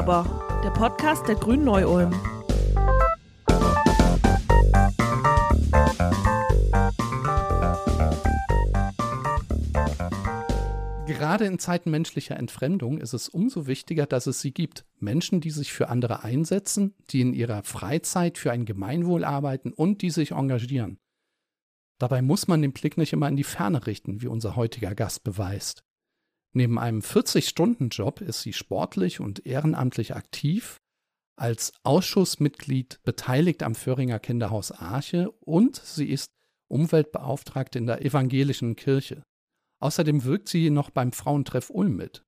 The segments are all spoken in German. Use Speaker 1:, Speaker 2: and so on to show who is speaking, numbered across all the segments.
Speaker 1: aber, der Podcast der Grünen Neu-Ulm.
Speaker 2: Gerade in Zeiten menschlicher Entfremdung ist es umso wichtiger, dass es sie gibt. Menschen, die sich für andere einsetzen, die in ihrer Freizeit für ein Gemeinwohl arbeiten und die sich engagieren. Dabei muss man den Blick nicht immer in die Ferne richten, wie unser heutiger Gast beweist. Neben einem 40-Stunden-Job ist sie sportlich und ehrenamtlich aktiv, als Ausschussmitglied beteiligt am Föhringer Kinderhaus Arche und sie ist Umweltbeauftragte in der evangelischen Kirche. Außerdem wirkt sie noch beim Frauentreff Ulm mit.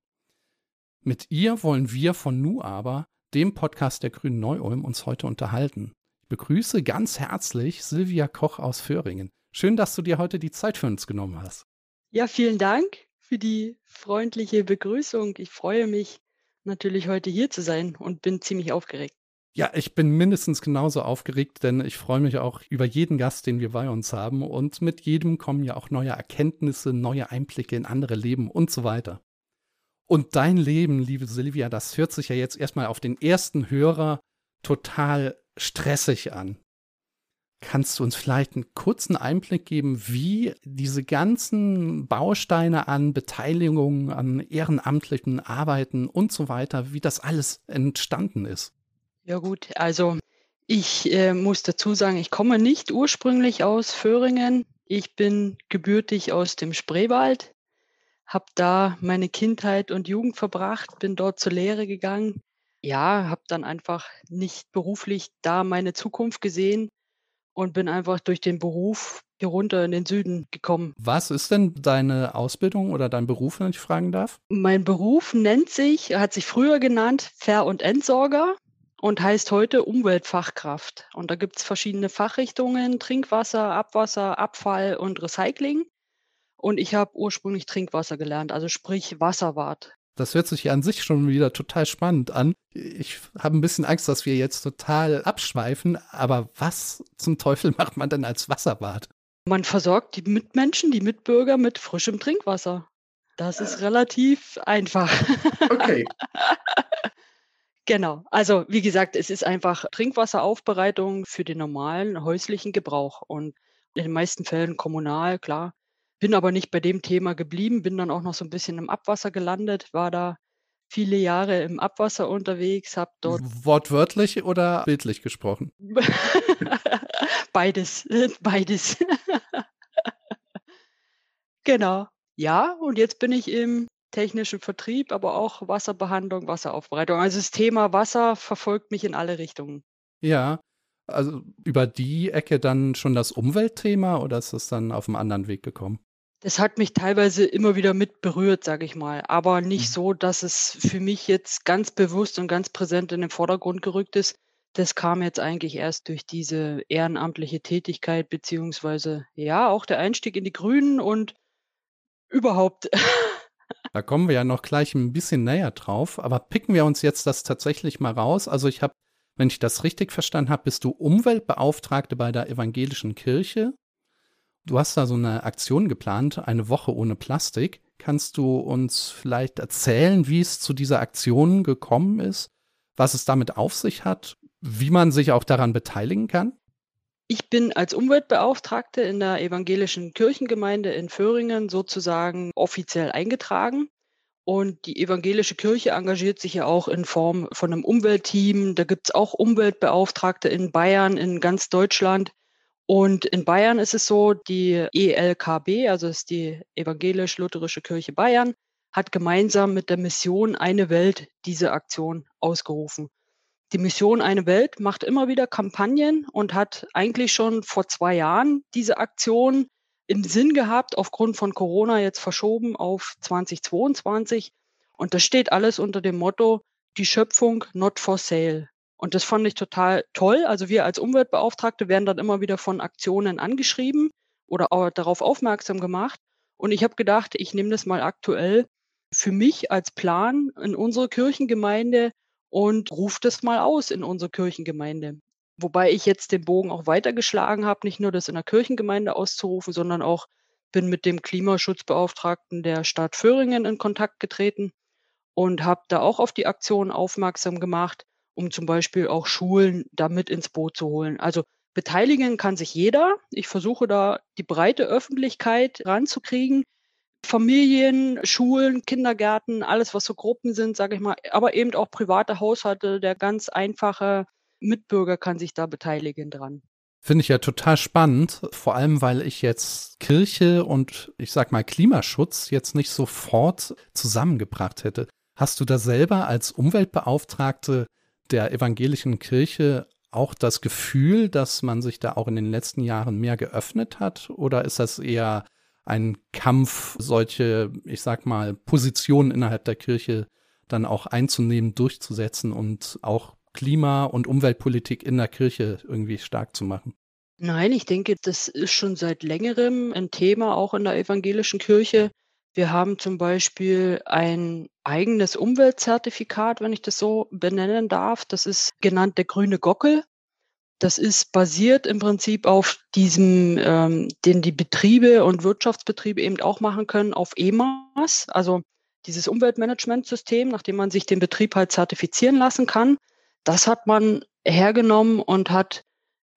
Speaker 2: Mit ihr wollen wir von Nu aber, dem Podcast der Grünen Neu-Ulm, uns heute unterhalten. Ich begrüße ganz herzlich Silvia Koch aus Föhringen. Schön, dass du dir heute die Zeit für uns genommen hast.
Speaker 3: Ja, vielen Dank für die freundliche Begrüßung. Ich freue mich natürlich heute hier zu sein und bin ziemlich aufgeregt.
Speaker 2: Ja, ich bin mindestens genauso aufgeregt, denn ich freue mich auch über jeden Gast, den wir bei uns haben. Und mit jedem kommen ja auch neue Erkenntnisse, neue Einblicke in andere Leben und so weiter. Und dein Leben, liebe Silvia, das hört sich ja jetzt erstmal auf den ersten Hörer total stressig an. Kannst du uns vielleicht einen kurzen Einblick geben, wie diese ganzen Bausteine an Beteiligung, an ehrenamtlichen Arbeiten und so weiter, wie das alles entstanden ist?
Speaker 3: Ja gut, also ich äh, muss dazu sagen, ich komme nicht ursprünglich aus Föhringen. Ich bin gebürtig aus dem Spreewald, habe da meine Kindheit und Jugend verbracht, bin dort zur Lehre gegangen. Ja, habe dann einfach nicht beruflich da meine Zukunft gesehen und bin einfach durch den Beruf hier runter in den Süden gekommen.
Speaker 2: Was ist denn deine Ausbildung oder dein Beruf, wenn ich fragen darf?
Speaker 3: Mein Beruf nennt sich, hat sich früher genannt Ver- und Entsorger und heißt heute Umweltfachkraft. Und da gibt es verschiedene Fachrichtungen, Trinkwasser, Abwasser, Abfall und Recycling. Und ich habe ursprünglich Trinkwasser gelernt, also sprich Wasserwart.
Speaker 2: Das hört sich ja an sich schon wieder total spannend an. Ich habe ein bisschen Angst, dass wir jetzt total abschweifen, aber was zum Teufel macht man denn als Wasserbad?
Speaker 3: Man versorgt die Mitmenschen, die Mitbürger mit frischem Trinkwasser. Das ist relativ einfach.
Speaker 2: Okay.
Speaker 3: genau. Also, wie gesagt, es ist einfach Trinkwasseraufbereitung für den normalen häuslichen Gebrauch und in den meisten Fällen kommunal, klar. Bin aber nicht bei dem Thema geblieben, bin dann auch noch so ein bisschen im Abwasser gelandet, war da viele Jahre im Abwasser unterwegs, habe dort.
Speaker 2: Wortwörtlich oder bildlich gesprochen?
Speaker 3: beides, beides. genau. Ja, und jetzt bin ich im technischen Vertrieb, aber auch Wasserbehandlung, Wasseraufbereitung. Also das Thema Wasser verfolgt mich in alle Richtungen.
Speaker 2: Ja, also über die Ecke dann schon das Umweltthema oder ist es dann auf einem anderen Weg gekommen?
Speaker 3: Das hat mich teilweise immer wieder mit berührt, sage ich mal, aber nicht mhm. so, dass es für mich jetzt ganz bewusst und ganz präsent in den Vordergrund gerückt ist. Das kam jetzt eigentlich erst durch diese ehrenamtliche Tätigkeit, beziehungsweise ja, auch der Einstieg in die Grünen und überhaupt.
Speaker 2: Da kommen wir ja noch gleich ein bisschen näher drauf, aber picken wir uns jetzt das tatsächlich mal raus. Also ich habe, wenn ich das richtig verstanden habe, bist du Umweltbeauftragte bei der evangelischen Kirche Du hast da so eine Aktion geplant, eine Woche ohne Plastik. Kannst du uns vielleicht erzählen, wie es zu dieser Aktion gekommen ist, was es damit auf sich hat, wie man sich auch daran beteiligen kann?
Speaker 3: Ich bin als Umweltbeauftragte in der evangelischen Kirchengemeinde in Föhringen sozusagen offiziell eingetragen. Und die evangelische Kirche engagiert sich ja auch in Form von einem Umweltteam. Da gibt es auch Umweltbeauftragte in Bayern, in ganz Deutschland. Und in Bayern ist es so, die ELKB, also ist die Evangelisch-Lutherische Kirche Bayern, hat gemeinsam mit der Mission Eine Welt diese Aktion ausgerufen. Die Mission Eine Welt macht immer wieder Kampagnen und hat eigentlich schon vor zwei Jahren diese Aktion im Sinn gehabt, aufgrund von Corona jetzt verschoben auf 2022. Und das steht alles unter dem Motto, die Schöpfung not for sale. Und das fand ich total toll. Also wir als Umweltbeauftragte werden dann immer wieder von Aktionen angeschrieben oder darauf aufmerksam gemacht. Und ich habe gedacht, ich nehme das mal aktuell für mich als Plan in unsere Kirchengemeinde und rufe das mal aus in unsere Kirchengemeinde. Wobei ich jetzt den Bogen auch weitergeschlagen habe, nicht nur das in der Kirchengemeinde auszurufen, sondern auch bin mit dem Klimaschutzbeauftragten der Stadt Föhringen in Kontakt getreten und habe da auch auf die Aktion aufmerksam gemacht, um zum Beispiel auch Schulen da mit ins Boot zu holen. Also beteiligen kann sich jeder. Ich versuche da die breite Öffentlichkeit ranzukriegen. Familien, Schulen, Kindergärten, alles, was so Gruppen sind, sage ich mal, aber eben auch private Haushalte, der ganz einfache Mitbürger kann sich da beteiligen dran.
Speaker 2: Finde ich ja total spannend, vor allem weil ich jetzt Kirche und ich sag mal Klimaschutz jetzt nicht sofort zusammengebracht hätte. Hast du da selber als Umweltbeauftragte der evangelischen Kirche auch das Gefühl, dass man sich da auch in den letzten Jahren mehr geöffnet hat? Oder ist das eher ein Kampf, solche, ich sag mal, Positionen innerhalb der Kirche dann auch einzunehmen, durchzusetzen und auch Klima- und Umweltpolitik in der Kirche irgendwie stark zu machen?
Speaker 3: Nein, ich denke, das ist schon seit längerem ein Thema auch in der evangelischen Kirche. Wir haben zum Beispiel ein eigenes Umweltzertifikat, wenn ich das so benennen darf. Das ist genannt der grüne Gockel. Das ist basiert im Prinzip auf diesem, ähm, den die Betriebe und Wirtschaftsbetriebe eben auch machen können, auf EMAS, also dieses Umweltmanagementsystem, nachdem man sich den Betrieb halt zertifizieren lassen kann. Das hat man hergenommen und hat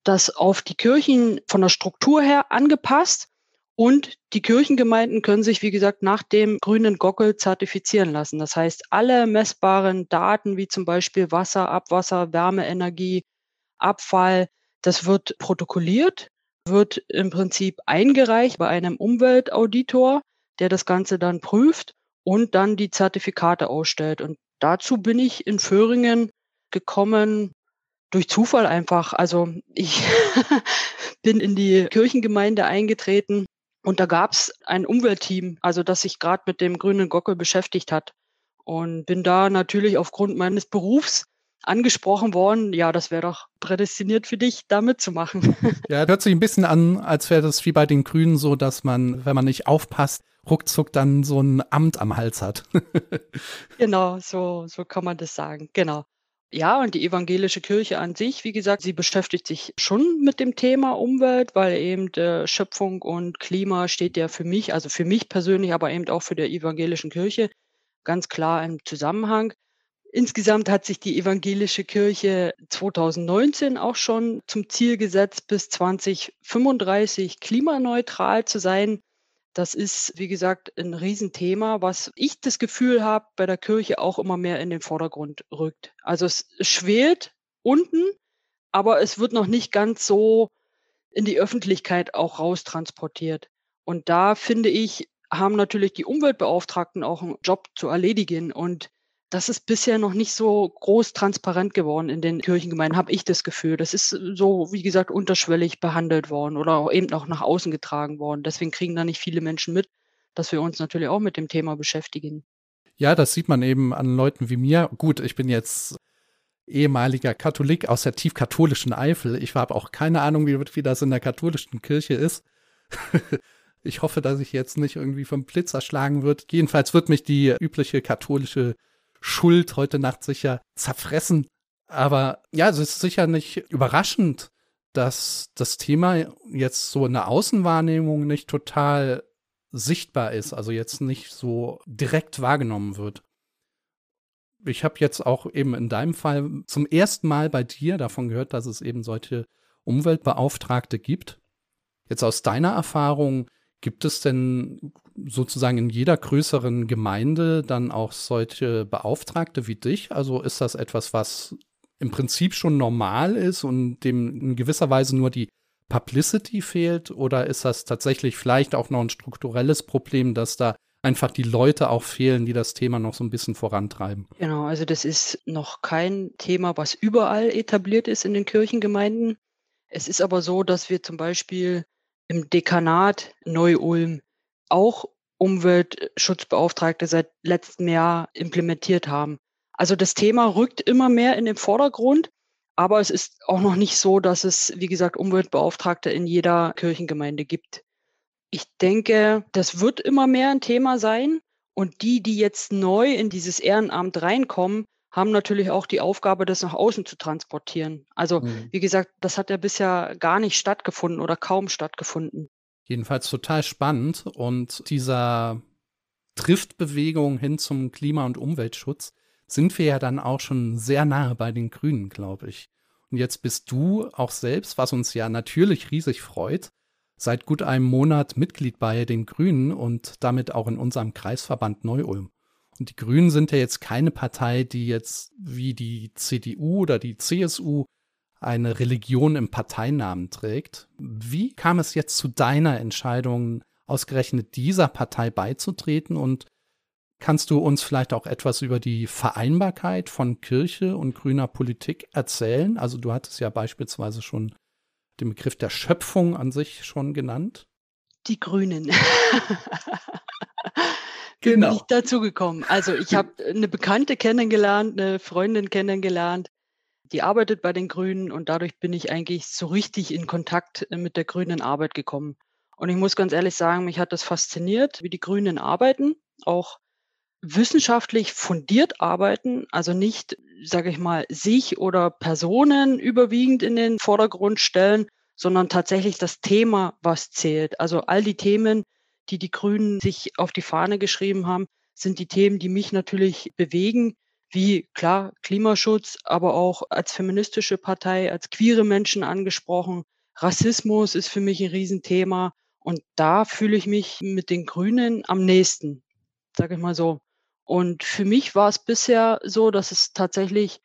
Speaker 3: das auf die Kirchen von der Struktur her angepasst. Und die Kirchengemeinden können sich, wie gesagt, nach dem grünen Gockel zertifizieren lassen. Das heißt, alle messbaren Daten, wie zum Beispiel Wasser, Abwasser, Wärmeenergie, Abfall, das wird protokolliert, wird im Prinzip eingereicht bei einem Umweltauditor, der das Ganze dann prüft und dann die Zertifikate ausstellt. Und dazu bin ich in Föhringen gekommen durch Zufall einfach. Also ich bin in die Kirchengemeinde eingetreten und da gab es ein Umweltteam, also das sich gerade mit dem grünen Gockel beschäftigt hat. Und bin da natürlich aufgrund meines Berufs angesprochen worden, ja, das wäre doch prädestiniert für dich, da mitzumachen.
Speaker 2: Ja, hört sich ein bisschen an, als wäre das wie bei den Grünen so, dass man, wenn man nicht aufpasst, ruckzuck dann so ein Amt am Hals hat.
Speaker 3: genau, so, so kann man das sagen. Genau. Ja, und die evangelische Kirche an sich, wie gesagt, sie beschäftigt sich schon mit dem Thema Umwelt, weil eben äh, Schöpfung und Klima steht ja für mich, also für mich persönlich, aber eben auch für die evangelischen Kirche ganz klar im Zusammenhang. Insgesamt hat sich die evangelische Kirche 2019 auch schon zum Ziel gesetzt, bis 2035 klimaneutral zu sein. Das ist, wie gesagt, ein Riesenthema, was ich das Gefühl habe, bei der Kirche auch immer mehr in den Vordergrund rückt. Also es schwelt unten, aber es wird noch nicht ganz so in die Öffentlichkeit auch raustransportiert. Und da finde ich, haben natürlich die Umweltbeauftragten auch einen Job zu erledigen. Und das ist bisher noch nicht so groß transparent geworden in den Kirchengemeinden, habe ich das Gefühl. Das ist so, wie gesagt, unterschwellig behandelt worden oder auch eben auch nach außen getragen worden. Deswegen kriegen da nicht viele Menschen mit, dass wir uns natürlich auch mit dem Thema beschäftigen.
Speaker 2: Ja, das sieht man eben an Leuten wie mir. Gut, ich bin jetzt ehemaliger Katholik aus der tiefkatholischen Eifel. Ich habe auch keine Ahnung, wie, wie das in der katholischen Kirche ist. ich hoffe, dass ich jetzt nicht irgendwie vom Blitz erschlagen wird. Jedenfalls wird mich die übliche katholische Schuld heute Nacht sicher zerfressen. Aber ja, es ist sicher nicht überraschend, dass das Thema jetzt so in der Außenwahrnehmung nicht total sichtbar ist, also jetzt nicht so direkt wahrgenommen wird. Ich habe jetzt auch eben in deinem Fall zum ersten Mal bei dir davon gehört, dass es eben solche Umweltbeauftragte gibt. Jetzt aus deiner Erfahrung, gibt es denn sozusagen in jeder größeren Gemeinde dann auch solche Beauftragte wie dich? Also ist das etwas, was im Prinzip schon normal ist und dem in gewisser Weise nur die Publicity fehlt? Oder ist das tatsächlich vielleicht auch noch ein strukturelles Problem, dass da einfach die Leute auch fehlen, die das Thema noch so ein bisschen vorantreiben?
Speaker 3: Genau, also das ist noch kein Thema, was überall etabliert ist in den Kirchengemeinden. Es ist aber so, dass wir zum Beispiel im Dekanat Neu-Ulm auch Umweltschutzbeauftragte seit letztem Jahr implementiert haben. Also das Thema rückt immer mehr in den Vordergrund, aber es ist auch noch nicht so, dass es, wie gesagt, Umweltbeauftragte in jeder Kirchengemeinde gibt. Ich denke, das wird immer mehr ein Thema sein. Und die, die jetzt neu in dieses Ehrenamt reinkommen, haben natürlich auch die Aufgabe, das nach außen zu transportieren. Also, mhm. wie gesagt, das hat ja bisher gar nicht stattgefunden oder kaum stattgefunden.
Speaker 2: Jedenfalls total spannend und dieser Triftbewegung hin zum Klima- und Umweltschutz sind wir ja dann auch schon sehr nahe bei den Grünen, glaube ich. Und jetzt bist du auch selbst, was uns ja natürlich riesig freut, seit gut einem Monat Mitglied bei den Grünen und damit auch in unserem Kreisverband Neu-Ulm. Und die Grünen sind ja jetzt keine Partei, die jetzt wie die CDU oder die CSU eine Religion im Parteinamen trägt. Wie kam es jetzt zu deiner Entscheidung, ausgerechnet dieser Partei beizutreten? Und kannst du uns vielleicht auch etwas über die Vereinbarkeit von Kirche und grüner Politik erzählen? Also du hattest ja beispielsweise schon den Begriff der Schöpfung an sich schon genannt.
Speaker 3: Die Grünen. genau. Bin ich dazu gekommen. Also ich habe eine Bekannte kennengelernt, eine Freundin kennengelernt, die arbeitet bei den Grünen und dadurch bin ich eigentlich so richtig in Kontakt mit der grünen Arbeit gekommen. Und ich muss ganz ehrlich sagen, mich hat das fasziniert, wie die Grünen arbeiten, auch wissenschaftlich fundiert arbeiten, also nicht, sage ich mal, sich oder Personen überwiegend in den Vordergrund stellen, sondern tatsächlich das Thema, was zählt. Also all die Themen, die die Grünen sich auf die Fahne geschrieben haben, sind die Themen, die mich natürlich bewegen, wie klar Klimaschutz, aber auch als feministische Partei, als queere Menschen angesprochen. Rassismus ist für mich ein Riesenthema. Und da fühle ich mich mit den Grünen am nächsten, sage ich mal so. Und für mich war es bisher so, dass es tatsächlich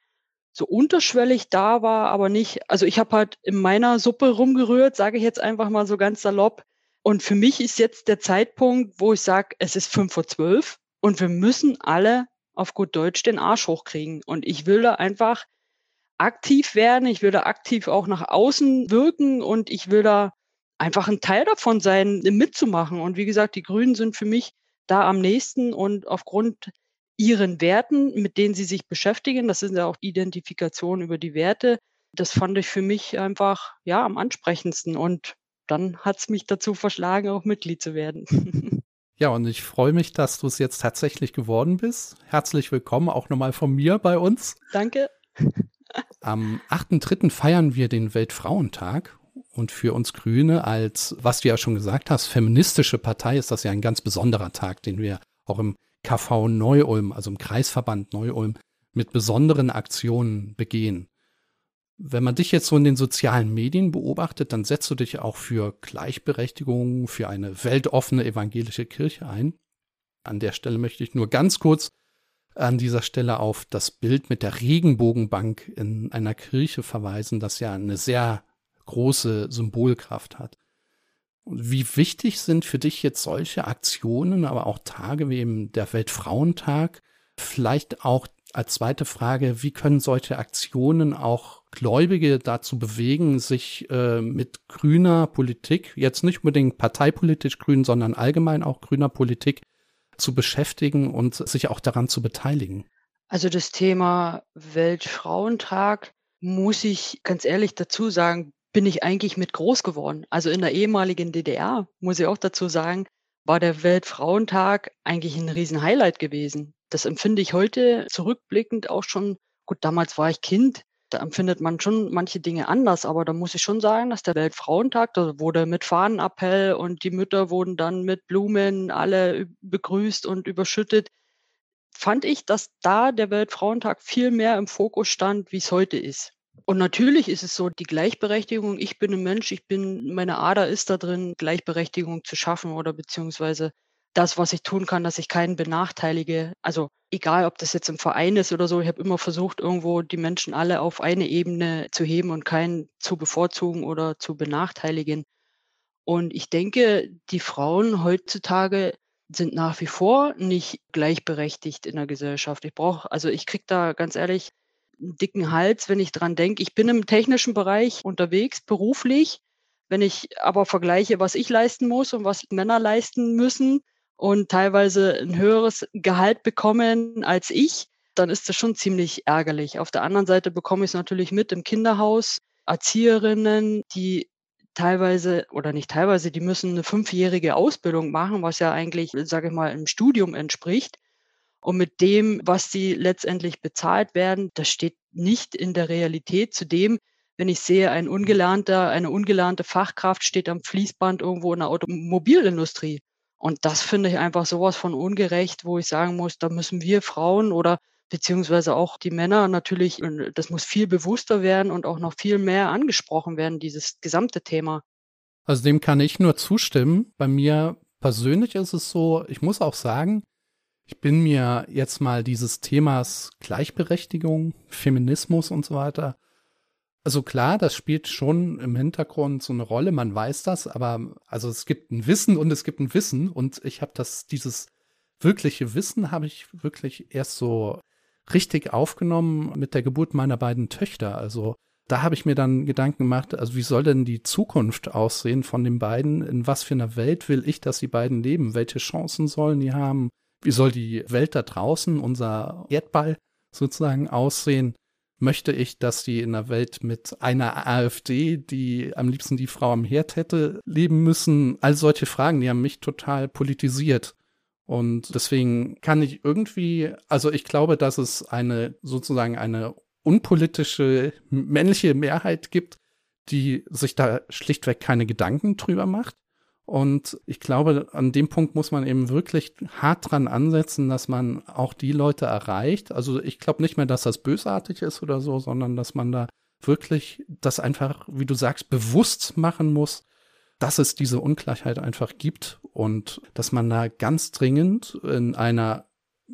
Speaker 3: so unterschwellig da war, aber nicht, also ich habe halt in meiner Suppe rumgerührt, sage ich jetzt einfach mal so ganz salopp. Und für mich ist jetzt der Zeitpunkt, wo ich sage, es ist fünf vor zwölf und wir müssen alle auf gut Deutsch den Arsch hochkriegen. Und ich will da einfach aktiv werden, ich will da aktiv auch nach außen wirken und ich will da einfach ein Teil davon sein, mitzumachen. Und wie gesagt, die Grünen sind für mich da am nächsten und aufgrund ihren Werten, mit denen sie sich beschäftigen, das sind ja auch Identifikationen über die Werte, das fand ich für mich einfach ja am ansprechendsten. Und dann hat es mich dazu verschlagen, auch Mitglied zu werden.
Speaker 2: Ja, und ich freue mich, dass du es jetzt tatsächlich geworden bist. Herzlich willkommen auch nochmal von mir bei uns.
Speaker 3: Danke.
Speaker 2: Am 8.3. feiern wir den Weltfrauentag und für uns Grüne als, was du ja schon gesagt hast, feministische Partei ist das ja ein ganz besonderer Tag, den wir auch im KV Neu-Ulm, also im Kreisverband Neu-Ulm, mit besonderen Aktionen begehen. Wenn man dich jetzt so in den sozialen Medien beobachtet, dann setzt du dich auch für Gleichberechtigung, für eine weltoffene evangelische Kirche ein. An der Stelle möchte ich nur ganz kurz an dieser Stelle auf das Bild mit der Regenbogenbank in einer Kirche verweisen, das ja eine sehr große Symbolkraft hat. Wie wichtig sind für dich jetzt solche Aktionen, aber auch Tage wie eben der Weltfrauentag? Vielleicht auch als zweite Frage, wie können solche Aktionen auch Gläubige dazu bewegen, sich äh, mit grüner Politik, jetzt nicht unbedingt parteipolitisch grün, sondern allgemein auch grüner Politik zu beschäftigen und sich auch daran zu beteiligen?
Speaker 3: Also das Thema Weltfrauentag muss ich ganz ehrlich dazu sagen, bin ich eigentlich mit groß geworden. Also in der ehemaligen DDR, muss ich auch dazu sagen, war der Weltfrauentag eigentlich ein Riesenhighlight gewesen. Das empfinde ich heute zurückblickend auch schon, gut, damals war ich Kind, da empfindet man schon manche Dinge anders, aber da muss ich schon sagen, dass der Weltfrauentag, da wurde mit Fahnenappell und die Mütter wurden dann mit Blumen alle begrüßt und überschüttet. Fand ich, dass da der Weltfrauentag viel mehr im Fokus stand, wie es heute ist. Und natürlich ist es so, die Gleichberechtigung, ich bin ein Mensch, ich bin, meine Ader ist da drin, Gleichberechtigung zu schaffen oder beziehungsweise das, was ich tun kann, dass ich keinen benachteilige. Also egal, ob das jetzt im Verein ist oder so, ich habe immer versucht, irgendwo die Menschen alle auf eine Ebene zu heben und keinen zu bevorzugen oder zu benachteiligen. Und ich denke, die Frauen heutzutage sind nach wie vor nicht gleichberechtigt in der Gesellschaft. Ich brauche, also ich kriege da ganz ehrlich einen dicken Hals, wenn ich dran denke. Ich bin im technischen Bereich unterwegs, beruflich. Wenn ich aber vergleiche, was ich leisten muss und was Männer leisten müssen und teilweise ein höheres Gehalt bekommen als ich, dann ist das schon ziemlich ärgerlich. Auf der anderen Seite bekomme ich es natürlich mit im Kinderhaus. Erzieherinnen, die teilweise oder nicht teilweise, die müssen eine fünfjährige Ausbildung machen, was ja eigentlich, sage ich mal, im Studium entspricht. Und mit dem, was sie letztendlich bezahlt werden, das steht nicht in der Realität zu dem, wenn ich sehe, ein ungelernter, eine ungelernte Fachkraft steht am Fließband irgendwo in der Automobilindustrie Und das finde ich einfach sowas von ungerecht, wo ich sagen muss, da müssen wir Frauen oder beziehungsweise auch die Männer natürlich, äh, das muss viel bewusster werden und auch noch viel mehr angesprochen werden, dieses gesamte Thema.
Speaker 2: Also dem kann ich nur zustimmen. Bei mir persönlich ist es so, ich muss auch sagen, ich bin mir jetzt mal dieses Themas Gleichberechtigung, Feminismus und so weiter. Also klar, das spielt schon im Hintergrund so eine Rolle, man weiß das, aber also es gibt ein Wissen und es gibt ein Wissen und ich habe das, dieses wirkliche Wissen habe ich wirklich erst so richtig aufgenommen mit der Geburt meiner beiden Töchter. Also da habe ich mir dann Gedanken gemacht, also wie soll denn die Zukunft aussehen von den beiden? In was für einer Welt will ich, dass die beiden leben? Welche Chancen sollen die haben? Wie soll die Welt da draußen, unser Erdball sozusagen aussehen? Möchte ich, dass die in einer Welt mit einer AfD, die am liebsten die Frau am Herd hätte, leben müssen? All solche Fragen, die haben mich total politisiert. Und deswegen kann ich irgendwie, also ich glaube, dass es eine sozusagen eine unpolitische männliche Mehrheit gibt, die sich da schlichtweg keine Gedanken drüber macht. Und ich glaube, an dem Punkt muss man eben wirklich hart dran ansetzen, dass man auch die Leute erreicht. Also ich glaube nicht mehr, dass das bösartig ist oder so, sondern dass man da wirklich das einfach, wie du sagst, bewusst machen muss, dass es diese Ungleichheit einfach gibt und dass man da ganz dringend in einer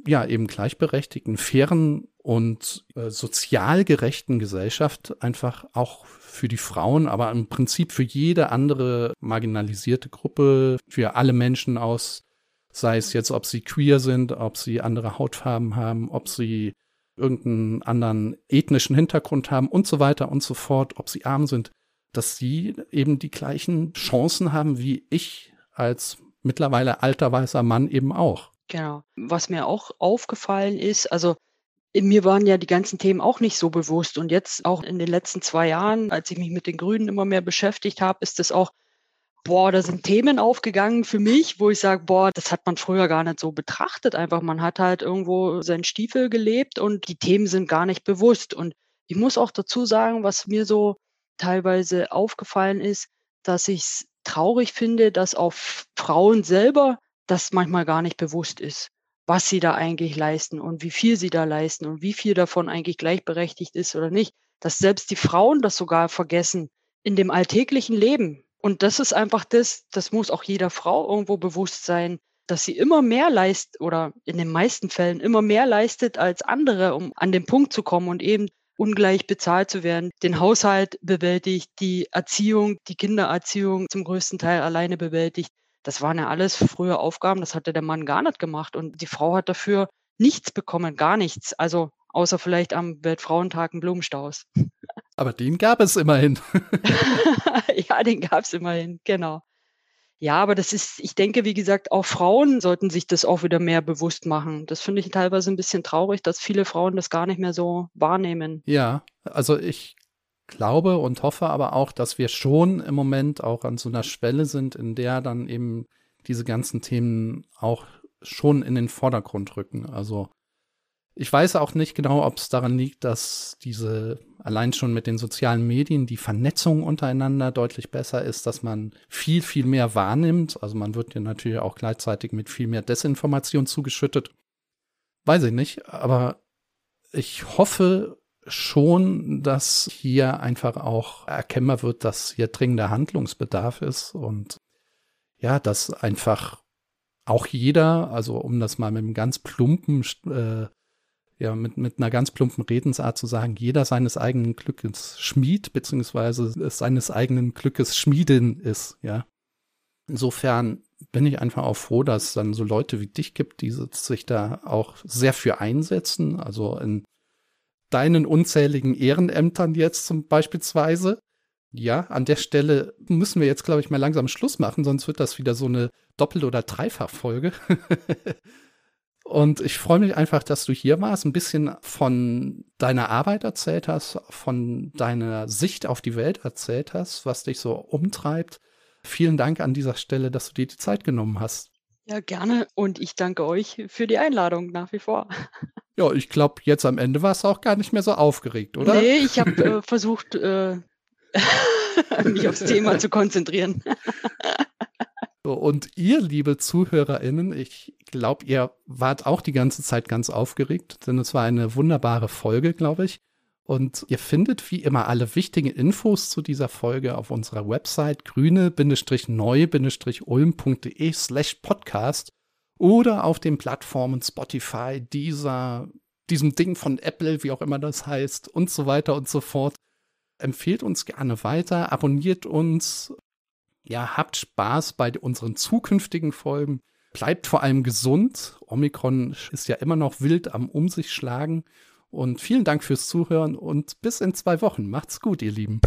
Speaker 2: ja eben gleichberechtigten, fairen und äh, sozial gerechten Gesellschaft einfach auch für die Frauen, aber im Prinzip für jede andere marginalisierte Gruppe, für alle Menschen aus, sei es jetzt, ob sie queer sind, ob sie andere Hautfarben haben, ob sie irgendeinen anderen ethnischen Hintergrund haben und so weiter und so fort, ob sie arm sind, dass sie eben die gleichen Chancen haben wie ich als mittlerweile alter weißer Mann eben auch.
Speaker 3: Genau. Was mir auch aufgefallen ist, also mir waren ja die ganzen Themen auch nicht so bewusst. Und jetzt auch in den letzten zwei Jahren, als ich mich mit den Grünen immer mehr beschäftigt habe, ist es auch, boah, da sind Themen aufgegangen für mich, wo ich sage, boah, das hat man früher gar nicht so betrachtet. Einfach, man hat halt irgendwo seinen Stiefel gelebt und die Themen sind gar nicht bewusst. Und ich muss auch dazu sagen, was mir so teilweise aufgefallen ist, dass ich es traurig finde, dass auch Frauen selber das manchmal gar nicht bewusst ist, was sie da eigentlich leisten und wie viel sie da leisten und wie viel davon eigentlich gleichberechtigt ist oder nicht. Dass selbst die Frauen das sogar vergessen in dem alltäglichen Leben. Und das ist einfach das, das muss auch jeder Frau irgendwo bewusst sein, dass sie immer mehr leistet oder in den meisten Fällen immer mehr leistet als andere, um an den Punkt zu kommen und eben ungleich bezahlt zu werden, den Haushalt bewältigt, die Erziehung, die Kindererziehung zum größten Teil alleine bewältigt. Das waren ja alles frühe Aufgaben, das hatte der Mann gar nicht gemacht. Und die Frau hat dafür nichts bekommen, gar nichts. Also außer vielleicht am Weltfrauentag einen Blumenstaus.
Speaker 2: Aber den gab es immerhin.
Speaker 3: ja, den gab es immerhin, genau. Ja, aber das ist, ich denke, wie gesagt, auch Frauen sollten sich das auch wieder mehr bewusst machen. Das finde ich teilweise ein bisschen traurig, dass viele Frauen das gar nicht mehr so wahrnehmen.
Speaker 2: Ja, also ich glaube und hoffe aber auch, dass wir schon im Moment auch an so einer Schwelle sind, in der dann eben diese ganzen Themen auch schon in den Vordergrund rücken. Also ich weiß auch nicht genau, ob es daran liegt, dass diese allein schon mit den sozialen Medien die Vernetzung untereinander deutlich besser ist, dass man viel, viel mehr wahrnimmt. Also man wird ja natürlich auch gleichzeitig mit viel mehr Desinformation zugeschüttet. Weiß ich nicht, aber ich hoffe schon, dass hier einfach auch erkennbar wird, dass hier dringender Handlungsbedarf ist und ja, dass einfach auch jeder, also um das mal mit einem ganz plumpen, äh, ja, mit, mit einer ganz plumpen Redensart zu sagen, jeder seines eigenen Glückes Schmied, beziehungsweise seines eigenen Glückes Schmiedin ist, ja. Insofern bin ich einfach auch froh, dass es dann so Leute wie dich gibt, die sich da auch sehr für einsetzen, also in deinen unzähligen Ehrenämtern jetzt zum beispielsweise. Ja, an der Stelle müssen wir jetzt, glaube ich, mal langsam Schluss machen, sonst wird das wieder so eine Doppel- oder Dreifachfolge. Und ich freue mich einfach, dass du hier warst, ein bisschen von deiner Arbeit erzählt hast, von deiner Sicht auf die Welt erzählt hast, was dich so umtreibt. Vielen Dank an dieser Stelle, dass du dir die Zeit genommen hast.
Speaker 3: Ja, gerne. Und ich danke euch für die Einladung nach wie vor.
Speaker 2: Ja, ich glaube, jetzt am Ende war es auch gar nicht mehr so aufgeregt, oder?
Speaker 3: Nee, ich habe äh, versucht, äh, mich aufs Thema zu konzentrieren.
Speaker 2: Und ihr, liebe ZuhörerInnen, ich glaube, ihr wart auch die ganze Zeit ganz aufgeregt, denn es war eine wunderbare Folge, glaube ich. Und ihr findet wie immer alle wichtigen Infos zu dieser Folge auf unserer Website grüne-neu-ulm.de slash podcast oder auf den Plattformen Spotify, dieser, diesem Ding von Apple, wie auch immer das heißt, und so weiter und so fort. Empfehlt uns gerne weiter, abonniert uns, ja, habt Spaß bei unseren zukünftigen Folgen. Bleibt vor allem gesund. Omikron ist ja immer noch wild am Um sich schlagen. Und vielen Dank fürs Zuhören und bis in zwei Wochen. Macht's gut, ihr Lieben.